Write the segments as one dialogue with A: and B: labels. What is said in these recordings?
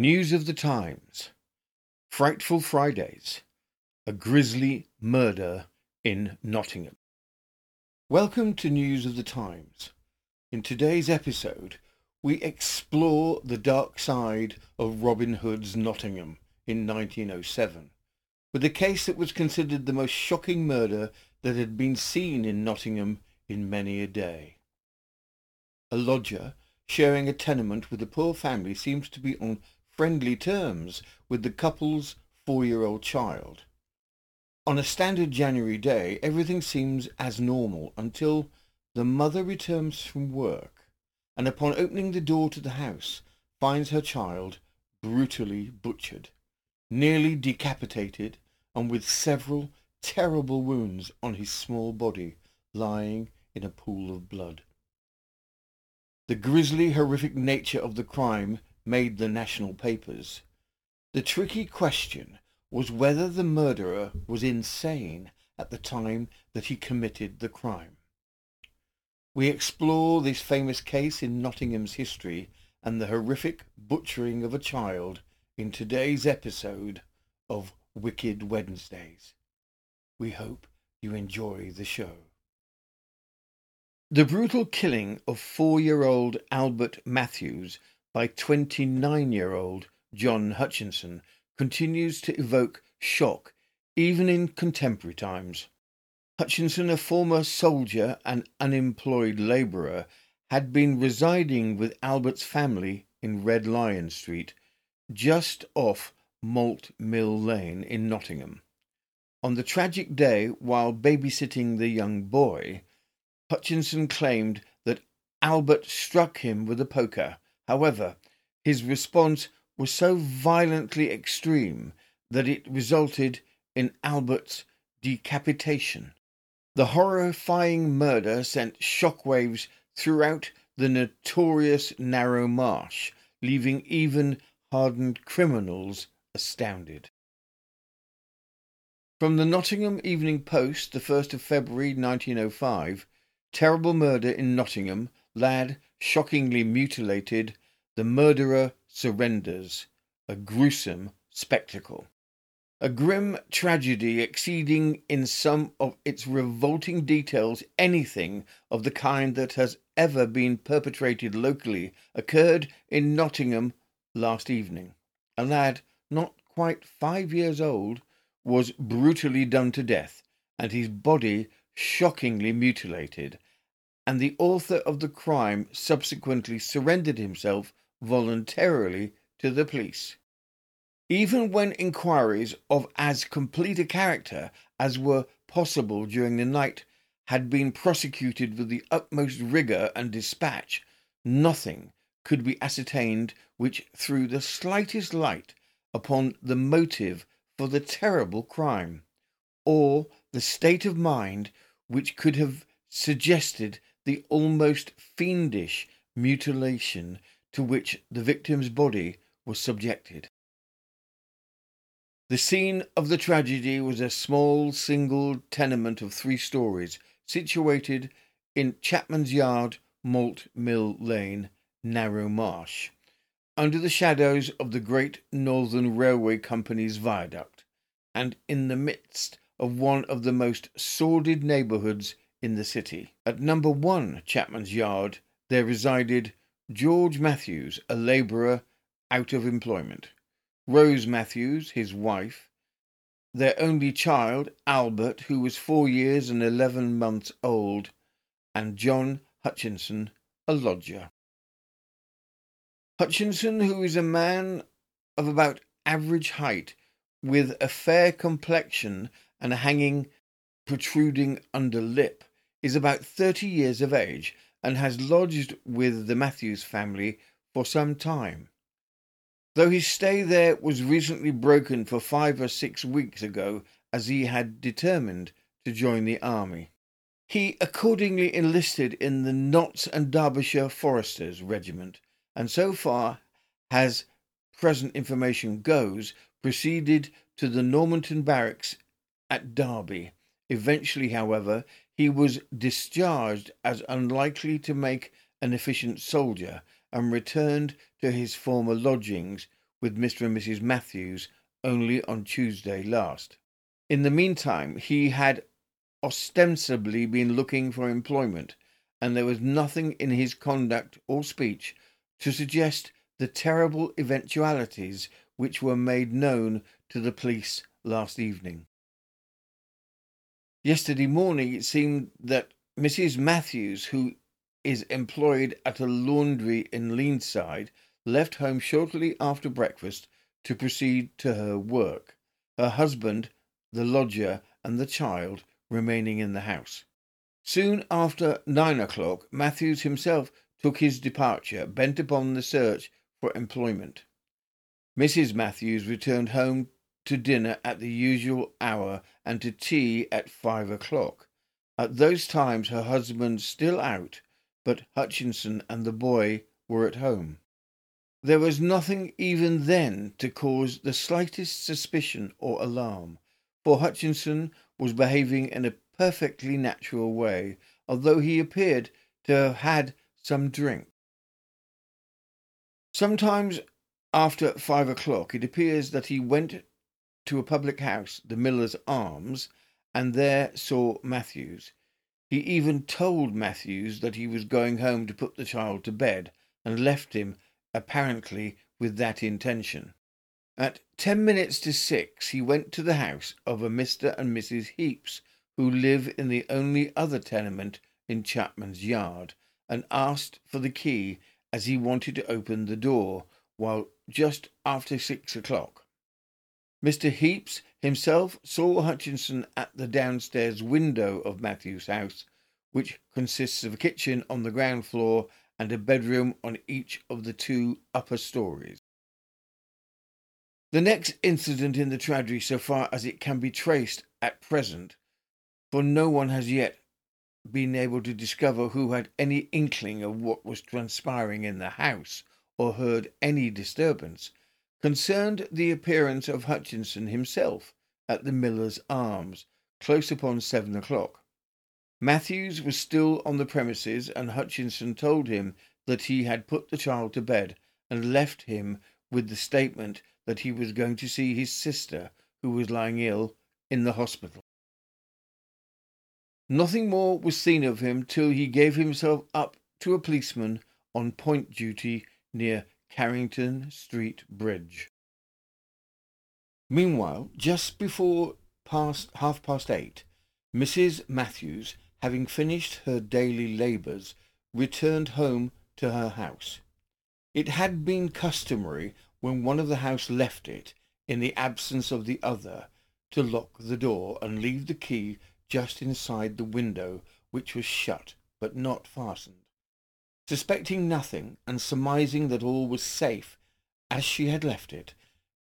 A: News of the Times. Frightful Fridays. A grisly murder in Nottingham. Welcome to News of the Times. In today's episode, we explore the dark side of Robin Hood's Nottingham in 1907, with a case that was considered the most shocking murder that had been seen in Nottingham in many a day. A lodger sharing a tenement with a poor family seems to be on friendly terms with the couple's four-year-old child. On a standard January day, everything seems as normal until the mother returns from work and upon opening the door to the house finds her child brutally butchered, nearly decapitated and with several terrible wounds on his small body lying in a pool of blood. The grisly, horrific nature of the crime made the national papers. The tricky question was whether the murderer was insane at the time that he committed the crime. We explore this famous case in Nottingham's history and the horrific butchering of a child in today's episode of Wicked Wednesdays. We hope you enjoy the show. The brutal killing of four-year-old Albert Matthews by 29-year-old John Hutchinson continues to evoke shock even in contemporary times. Hutchinson, a former soldier and unemployed labourer, had been residing with Albert's family in Red Lion Street, just off Malt Mill Lane in Nottingham. On the tragic day, while babysitting the young boy, Hutchinson claimed that Albert struck him with a poker. However, his response was so violently extreme that it resulted in Albert's decapitation. The horrifying murder sent shockwaves throughout the notorious narrow marsh, leaving even hardened criminals astounded. From the Nottingham Evening Post, the 1st of February 1905, Terrible murder in Nottingham. Lad shockingly mutilated. The murderer surrenders. A gruesome spectacle. A grim tragedy exceeding in some of its revolting details anything of the kind that has ever been perpetrated locally occurred in Nottingham last evening. A lad not quite five years old was brutally done to death and his body shockingly mutilated, and the author of the crime subsequently surrendered himself voluntarily to the police. Even when inquiries of as complete a character as were possible during the night had been prosecuted with the utmost rigour and dispatch, nothing could be ascertained which threw the slightest light upon the motive for the terrible crime, or the state of mind which could have suggested the almost fiendish mutilation to which the victim's body was subjected. The scene of the tragedy was a small single tenement of three stories situated in Chapman's Yard, Malt Mill Lane, Narrow Marsh, under the shadows of the Great Northern Railway Company's viaduct, and in the midst of one of the most sordid neighbourhoods in the city. At number one Chapman's Yard there resided George Matthews, a labourer out of employment, Rose Matthews, his wife, their only child, Albert, who was four years and eleven months old, and John Hutchinson, a lodger. Hutchinson, who is a man of about average height, with a fair complexion and a hanging, protruding under lip, is about thirty years of age and has lodged with the Matthews family for some time. Though his stay there was recently broken for five or six weeks ago, as he had determined to join the army. He accordingly enlisted in the Notts and Derbyshire Foresters Regiment, and so far as present information goes, proceeded to the Normanton Barracks at Derby. Eventually, however, he was discharged as unlikely to make an efficient soldier and returned to his former lodgings, with Mr. and Mrs. Matthews only on Tuesday last. In the meantime, he had ostensibly been looking for employment, and there was nothing in his conduct or speech to suggest the terrible eventualities which were made known to the police last evening. Yesterday morning it seemed that Mrs. Matthews, who is employed at a laundry in Leenside, left home shortly after breakfast to proceed to her work, her husband, the lodger, and the child remaining in the house. Soon after nine o'clock, Matthews himself took his departure, bent upon the search for employment. Mrs. Matthews returned home to dinner at the usual hour and to tea at five o'clock. At those times her husband still out, but Hutchinson and the boy were at home. There was nothing even then to cause the slightest suspicion or alarm, for Hutchinson was behaving in a perfectly natural way, although he appeared to have had some drink. Sometimes after five o'clock it appears that he went to a public house, the Miller's Arms, and there saw Matthews. He even told Matthews that he was going home to put the child to bed, and left him apparently with that intention. At ten minutes to six he went to the house of a Mr. and Mrs. Heaps, who live in the only other tenement in Chapman's yard, and asked for the key as he wanted to open the door, while just after six o'clock. Mr. Heaps himself saw Hutchinson at the downstairs window of Matthew's house, which consists of a kitchen on the ground floor and a bedroom on each of the two upper stories. The next incident in the tragedy, so far as it can be traced at present, for no one has yet been able to discover who had any inkling of what was transpiring in the house or heard any disturbance, concerned the appearance of Hutchinson himself at the Miller's Arms, close upon seven o'clock. Matthews was still on the premises, and Hutchinson told him that he had put the child to bed and left him with the statement that he was going to see his sister, who was lying ill, in the hospital. Nothing more was seen of him till he gave himself up to a policeman on point duty near Carrington Street Bridge. Meanwhile, just before past half past eight, Mrs. Matthews having finished her daily labours, returned home to her house. It had been customary, when one of the house left it, in the absence of the other, to lock the door and leave the key just inside the window, which was shut but not fastened. Suspecting nothing, and surmising that all was safe as she had left it,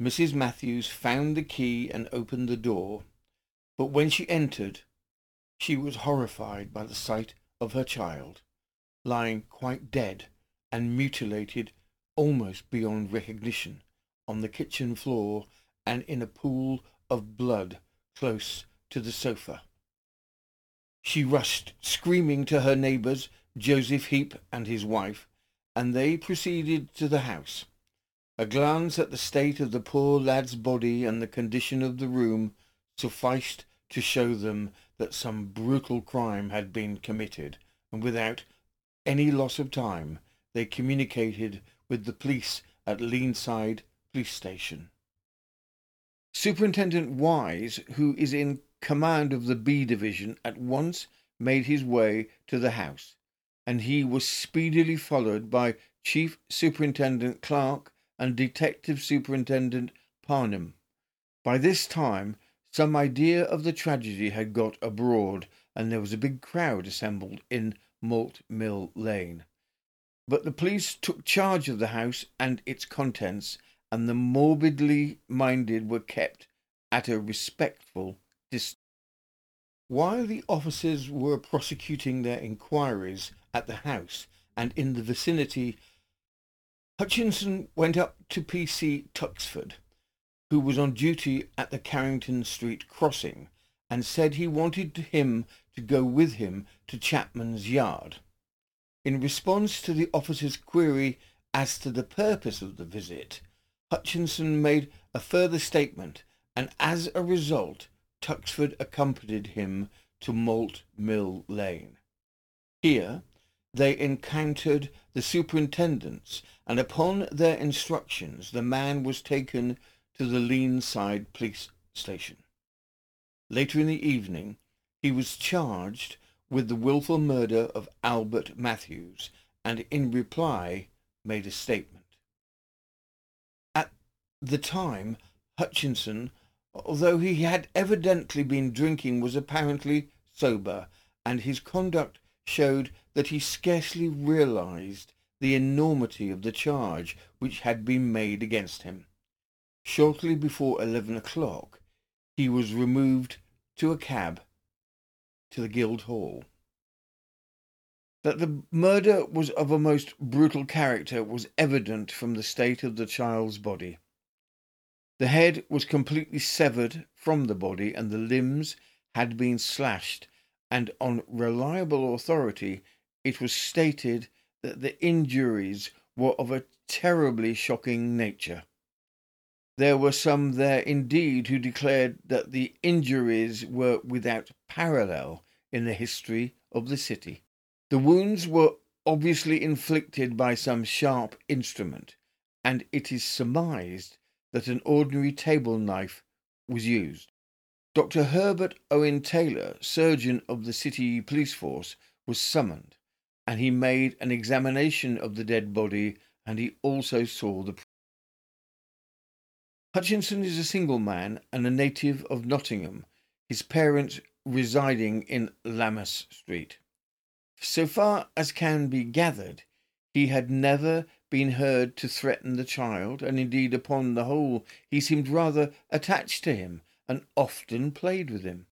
A: Mrs. Matthews found the key and opened the door. But when she entered, she was horrified by the sight of her child, lying quite dead and mutilated almost beyond recognition on the kitchen floor and in a pool of blood close to the sofa. She rushed screaming to her neighbours, Joseph Heap and his wife, and they proceeded to the house. A glance at the state of the poor lad's body and the condition of the room sufficed to show them that some brutal crime had been committed, and without any loss of time they communicated with the police at Leenside Police Station. Superintendent Wise, who is in command of the B Division, at once made his way to the house, and he was speedily followed by Chief Superintendent Clark and Detective Superintendent Parnham. By this time some idea of the tragedy had got abroad, and there was a big crowd assembled in Malt Mill Lane. But the police took charge of the house and its contents, and the morbidly minded were kept at a respectful distance. While the officers were prosecuting their inquiries at the house and in the vicinity, Hutchinson went up to P.C. Tuxford who was on duty at the Carrington Street crossing, and said he wanted him to go with him to Chapman's yard. In response to the officer's query as to the purpose of the visit, Hutchinson made a further statement, and as a result, Tuxford accompanied him to Malt Mill Lane. Here they encountered the superintendents, and upon their instructions the man was taken to the Leenside police station. Later in the evening, he was charged with the wilful murder of Albert Matthews, and in reply made a statement. At the time, Hutchinson, although he had evidently been drinking, was apparently sober, and his conduct showed that he scarcely realized the enormity of the charge which had been made against him. Shortly before eleven o'clock, he was removed to a cab to the Guildhall. That the murder was of a most brutal character was evident from the state of the child's body. The head was completely severed from the body, and the limbs had been slashed, and on reliable authority it was stated that the injuries were of a terribly shocking nature. There were some there indeed who declared that the injuries were without parallel in the history of the city. The wounds were obviously inflicted by some sharp instrument, and it is surmised that an ordinary table knife was used. Dr. Herbert Owen Taylor, surgeon of the city police force, was summoned, and he made an examination of the dead body, and he also saw the. Hutchinson is a single man and a native of Nottingham, his parents residing in Lammas Street. So far as can be gathered, he had never been heard to threaten the child, and indeed, upon the whole, he seemed rather attached to him and often played with him.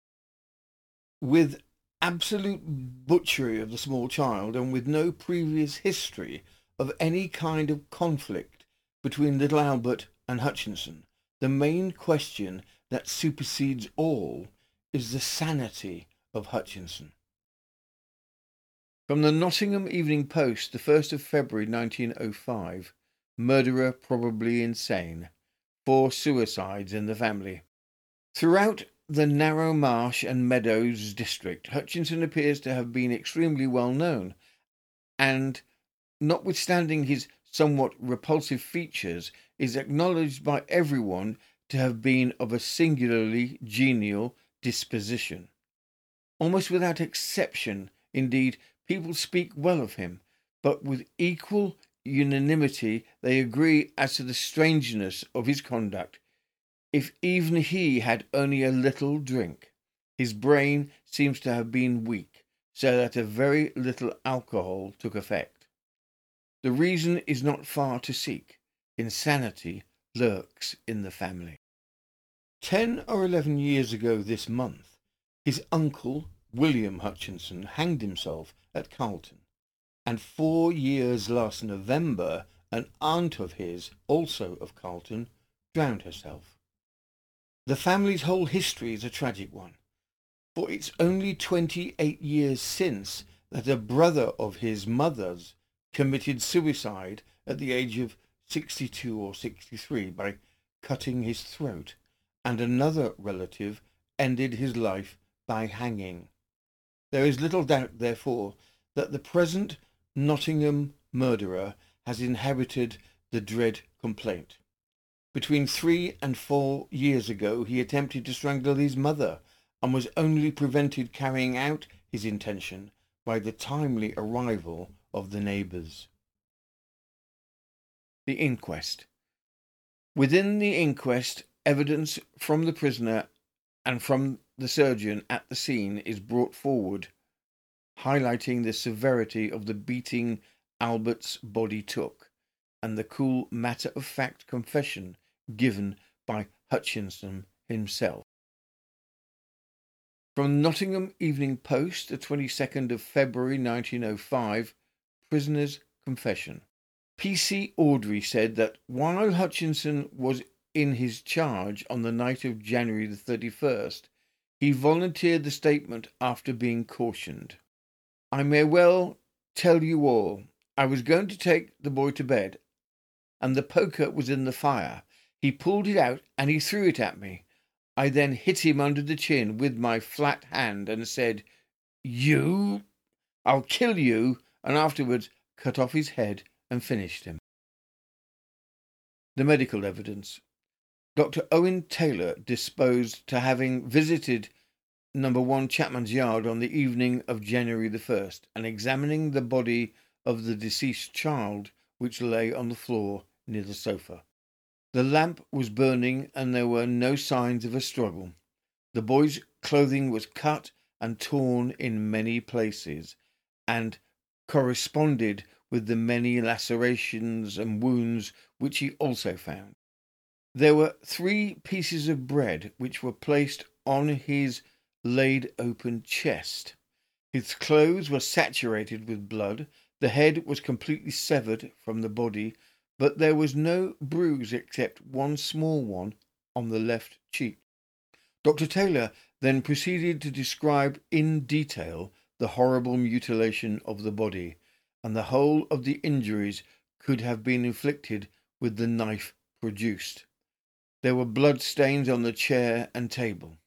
A: With absolute butchery of the small child, and with no previous history of any kind of conflict between little Albert and Hutchinson, the main question that supersedes all is the sanity of Hutchinson. From the Nottingham Evening Post, the 1st of February 1905. Murderer probably insane. Four suicides in the family. Throughout the narrow marsh and meadows district, Hutchinson appears to have been extremely well known, and, notwithstanding his somewhat repulsive features, is acknowledged by everyone to have been of a singularly genial disposition. Almost without exception, indeed, People speak well of him, but with equal unanimity they agree as to the strangeness of his conduct. If even he had only a little drink, his brain seems to have been weak, so that a very little alcohol took effect. The reason is not far to seek. Insanity lurks in the family. Ten or eleven years ago this month, his uncle, William Hutchinson, hanged himself at Carlton. And four years last November, an aunt of his, also of Carlton, drowned herself. The family's whole history is a tragic one, for it's only 28 years since that a brother of his mother's committed suicide at the age of 62 or 63 by cutting his throat, and another relative ended his life by hanging. There is little doubt, therefore, that the present Nottingham murderer has inherited the dread complaint. Between three and four years ago, he attempted to strangle his mother and was only prevented carrying out his intention by the timely arrival of the neighbours. The inquest. Within the inquest, evidence from the prisoner and from the surgeon at the scene is brought forward, highlighting the severity of the beating Albert's body took and the cool matter of fact confession given by Hutchinson himself. From Nottingham Evening Post, the 22nd of February 1905, Prisoner's Confession. P.C. Awdry said that while Hutchinson was in his charge on the night of January the 31st, he volunteered the statement after being cautioned. I may well tell you all. I was going to take the boy to bed, and the poker was in the fire. He pulled it out and he threw it at me. I then hit him under the chin with my flat hand and said, You, I'll kill you, and afterwards cut off his head and finished him. The medical evidence. Dr. Owen Taylor disposed to having visited number one Chapman's Yard on the evening of January the 1st and examining the body of the deceased child which lay on the floor near the sofa. The lamp was burning and there were no signs of a struggle. The boy's clothing was cut and torn in many places and corresponded with the many lacerations and wounds which he also found. There were three pieces of bread which were placed on his laid open chest. His clothes were saturated with blood. The head was completely severed from the body, but there was no bruise except one small one on the left cheek. Dr. Taylor then proceeded to describe in detail the horrible mutilation of the body, and the whole of the injuries could have been inflicted with the knife produced. There were blood stains on the chair and table.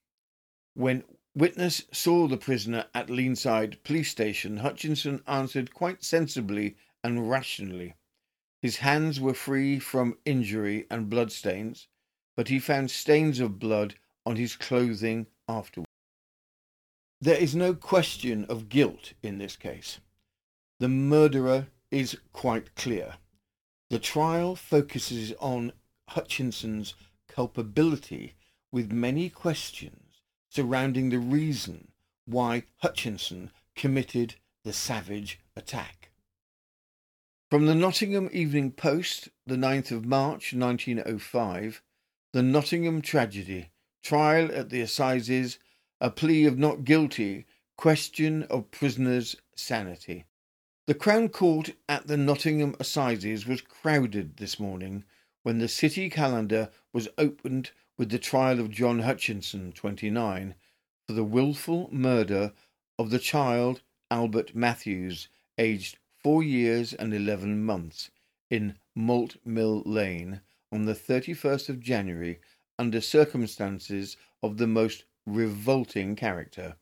A: When witness saw the prisoner at Leenside police station, Hutchinson answered quite sensibly and rationally. His hands were free from injury and blood stains, but he found stains of blood on his clothing afterwards. There is no question of guilt in this case. The murderer is quite clear. The trial focuses on Hutchinson's culpability with many questions surrounding the reason why Hutchinson committed the savage attack. From the Nottingham Evening Post, the 9th of March 1905, The Nottingham Tragedy, Trial at the Assizes, a plea of not guilty, question of prisoner's sanity. The Crown Court at the Nottingham Assizes was crowded this morning when the City Calendar was opened with the trial of John Hutchinson, 29, for the wilful murder of the child Albert Matthews, aged four years and eleven months, in Malt Mill Lane on the 31st of January under circumstances of the most revolting character.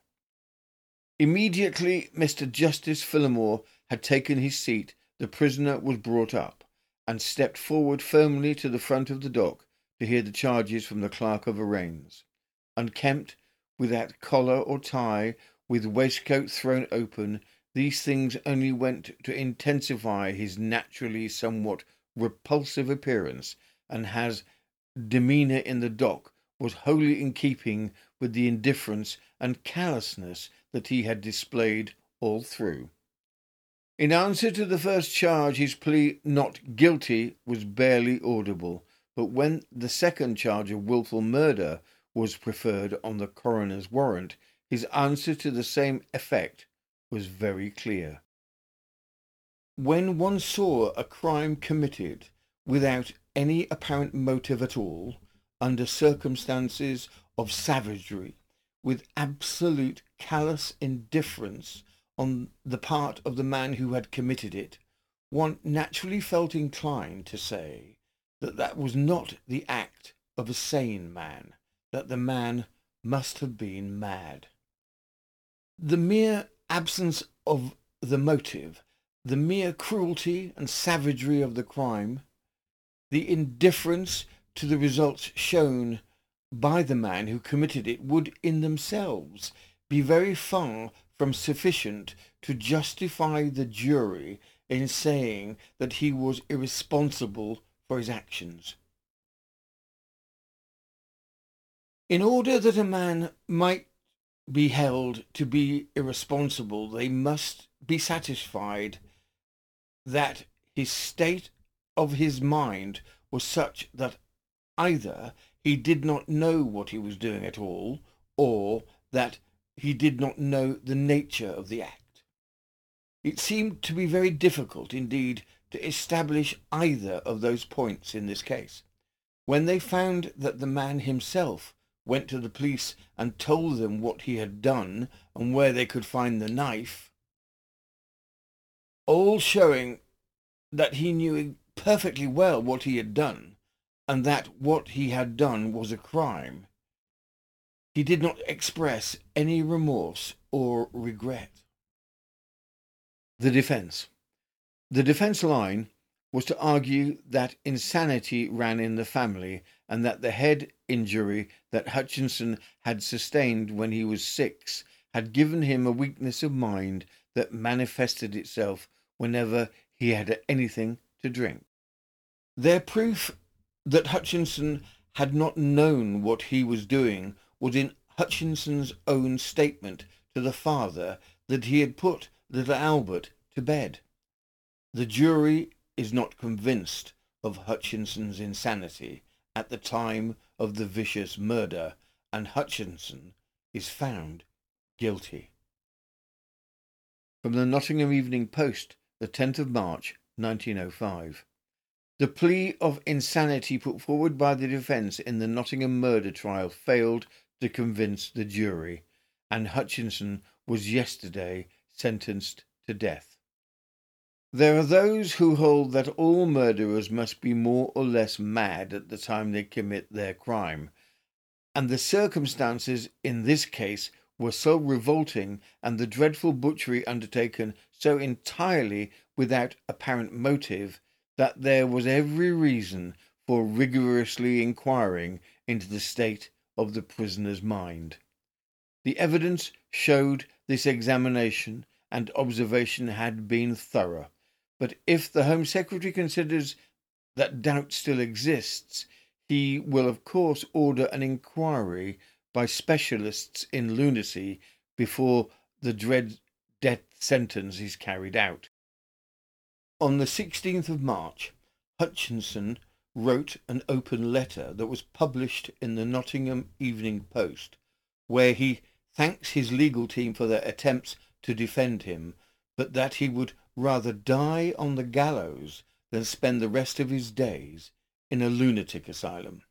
A: Immediately Mr. Justice Phillimore had taken his seat, the prisoner was brought up and stepped forward firmly to the front of the dock to hear the charges from the clerk of arraigns. Unkempt, without collar or tie, with waistcoat thrown open, these things only went to intensify his naturally somewhat repulsive appearance, and his demeanour in the dock was wholly in keeping with the indifference and callousness that he had displayed all through. In answer to the first charge, his plea not guilty was barely audible, but when the second charge of wilful murder was preferred on the coroner's warrant, his answer to the same effect was very clear. When one saw a crime committed without any apparent motive at all, under circumstances of savagery, with absolute callous indifference on the part of the man who had committed it, one naturally felt inclined to say that that was not the act of a sane man, that the man must have been mad. The mere absence of the motive, the mere cruelty and savagery of the crime, the indifference to the results shown by the man who committed it would in themselves be very far from sufficient to justify the jury in saying that he was irresponsible for his actions. In order that a man might be held to be irresponsible, they must be satisfied that his state of his mind was such that either he did not know what he was doing at all, or that he did not know the nature of the act. It seemed to be very difficult indeed to establish either of those points in this case. When they found that the man himself went to the police and told them what he had done and where they could find the knife, all showing that he knew perfectly well what he had done, and that what he had done was a crime, he did not express any remorse or regret. The defense. The defense line was to argue that insanity ran in the family and that the head injury that Hutchinson had sustained when he was six had given him a weakness of mind that manifested itself whenever he had anything to drink. Their proof that Hutchinson had not known what he was doing was in Hutchinson's own statement to the father that he had put little Albert to bed. The jury is not convinced of Hutchinson's insanity at the time of the vicious murder, and Hutchinson is found guilty. From the Nottingham Evening Post, the 10th of March, 1905. The plea of insanity put forward by the defence in the Nottingham murder trial failed to convince the jury, and Hutchinson was yesterday sentenced to death. There are those who hold that all murderers must be more or less mad at the time they commit their crime, and the circumstances in this case were so revolting and the dreadful butchery undertaken so entirely without apparent motive that there was every reason for rigorously inquiring into the state of the prisoner's mind. The evidence showed this examination and observation had been thorough, but if the Home Secretary considers that doubt still exists, he will of course order an inquiry by specialists in lunacy before the dread death sentence is carried out. On the 16th of March, Hutchinson wrote an open letter that was published in the Nottingham Evening Post, where he thanks his legal team for their attempts to defend him, but that he would rather die on the gallows than spend the rest of his days in a lunatic asylum.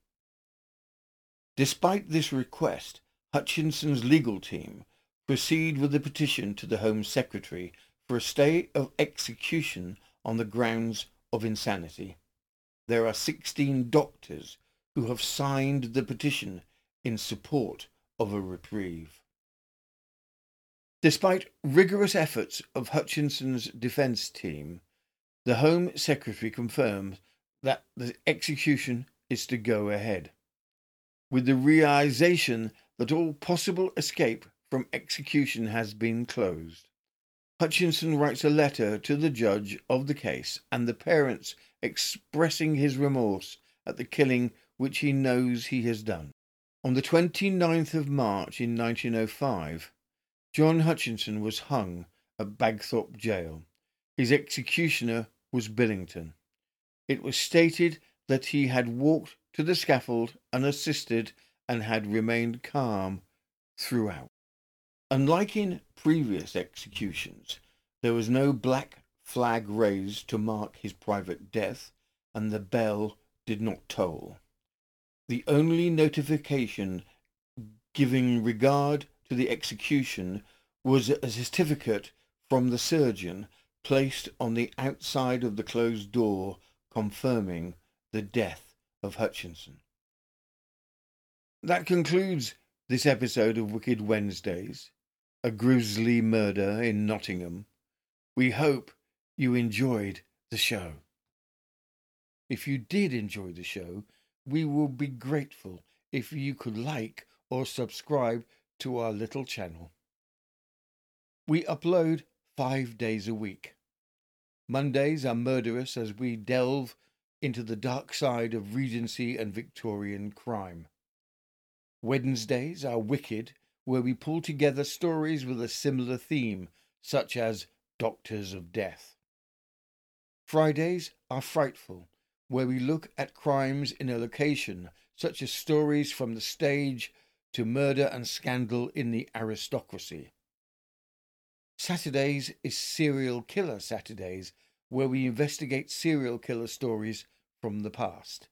A: Despite this request, Hutchinson's legal team proceed with a petition to the Home Secretary for a stay of execution on the grounds of insanity. There are 16 doctors who have signed the petition in support of a reprieve. Despite rigorous efforts of Hutchinson's defence team, the Home Secretary confirms that the execution is to go ahead, with the realization that all possible escape from execution has been closed. Hutchinson writes a letter to the judge of the case and the parents expressing his remorse at the killing which he knows he has done. On the 29th of March in 1905, John Hutchinson was hung at Bagthorpe Jail. His executioner was Billington. It was stated that he had walked to the scaffold unassisted and had remained calm throughout. Unlike in previous executions, there was no black flag raised to mark his private death, and the bell did not toll. The only notification giving regard to the execution was a certificate from the surgeon placed on the outside of the closed door confirming the death of Hutchinson. That concludes this episode of Wicked Wednesdays, a grisly murder in Nottingham. We hope you enjoyed the show. If you did enjoy the show, we will be grateful if you could like or subscribe to our little channel. We upload five days a week. Mondays are murderous as we delve into the dark side of Regency and Victorian crime. Wednesdays are wicked, where we pull together stories with a similar theme, such as Doctors of Death. Fridays are frightful, where we look at crimes in a location, such as stories from the stage to murder and scandal in the aristocracy. Saturdays is Serial Killer Saturdays, where we investigate serial killer stories from the past.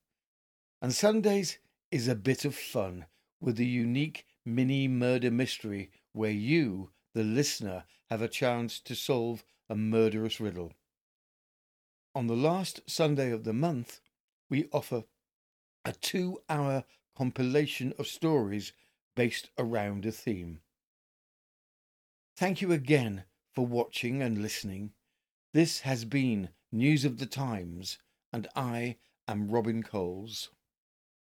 A: And Sundays is a bit of fun with a unique mini murder mystery where you, the listener, have a chance to solve a murderous riddle. On the last Sunday of the month, we offer a two hour compilation of stories based around a theme. Thank you again for watching and listening. This has been News of the Times, and I am Robin Coles.